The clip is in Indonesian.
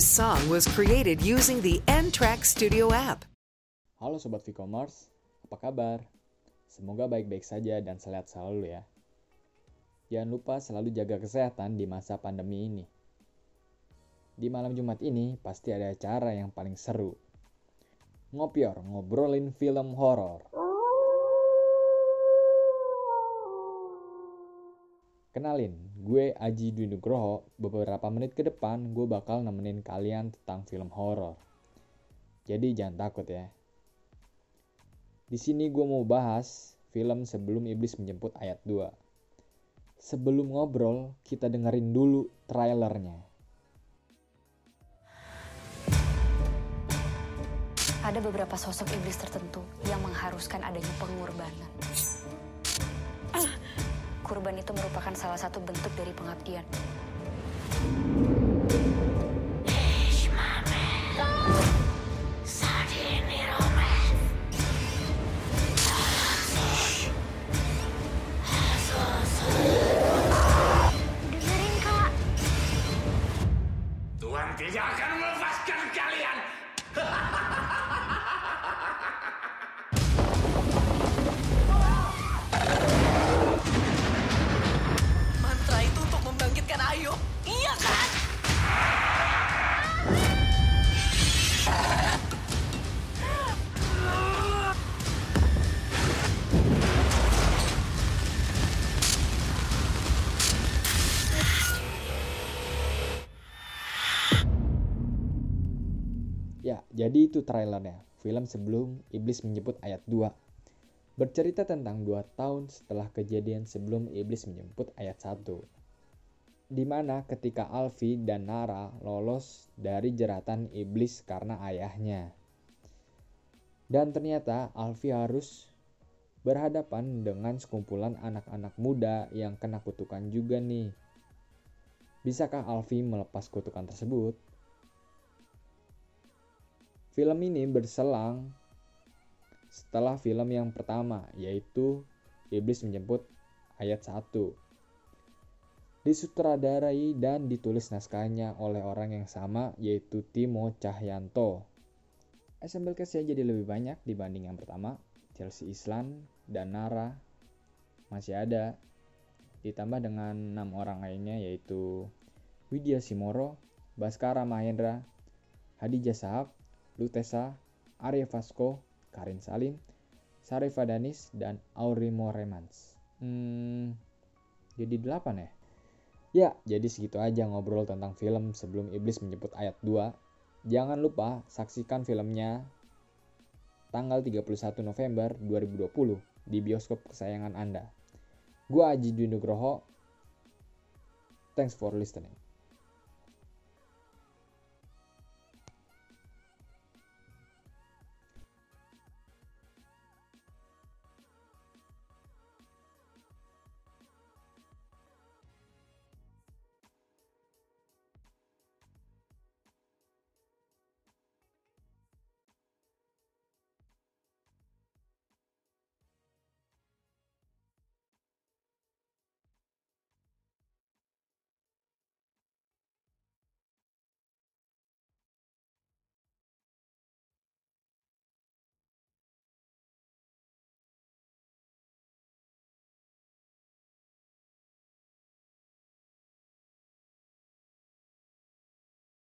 This song was created using the N-Track Studio app. Halo Sobat V-Commerce, apa kabar? Semoga baik-baik saja dan sehat selalu ya. Jangan lupa selalu jaga kesehatan di masa pandemi ini. Di malam Jumat ini pasti ada acara yang paling seru. Ngopior, ngobrolin film horor. Kenalin, gue Aji Dwi Nugroho. Beberapa menit ke depan gue bakal nemenin kalian tentang film horor. Jadi jangan takut ya. Di sini gue mau bahas film Sebelum Iblis Menjemput ayat 2. Sebelum ngobrol, kita dengerin dulu trailernya. Ada beberapa sosok iblis tertentu yang mengharuskan adanya pengorbanan. Kurban itu merupakan salah satu bentuk dari pengabdian. Tuhan tidak akan melepaskan Ya, jadi itu trailernya. Film sebelum Iblis menjemput ayat 2. Bercerita tentang dua tahun setelah kejadian sebelum Iblis menjemput ayat 1. Di mana ketika Alfi dan Nara lolos dari jeratan Iblis karena ayahnya. Dan ternyata Alfi harus berhadapan dengan sekumpulan anak-anak muda yang kena kutukan juga nih. Bisakah Alfi melepas kutukan tersebut? Film ini berselang setelah film yang pertama yaitu Iblis Menjemput ayat 1. Disutradarai dan ditulis naskahnya oleh orang yang sama yaitu Timo Cahyanto. Assemble cast-nya jadi lebih banyak dibanding yang pertama. Chelsea Islan dan Nara masih ada. Ditambah dengan enam orang lainnya yaitu Widya Simoro, Baskara Mahendra, Hadijah Sahab, Lutesa, Arya Vasco, Karin Salim, Sarifah Danis, dan Aurimo Remans. Hmm, jadi delapan ya? Ya, jadi segitu aja ngobrol tentang film sebelum Iblis menjemput ayat 2. Jangan lupa saksikan filmnya tanggal 31 November 2020 di bioskop kesayangan Anda. Gua Aji Dwi Nugroho. Thanks for listening.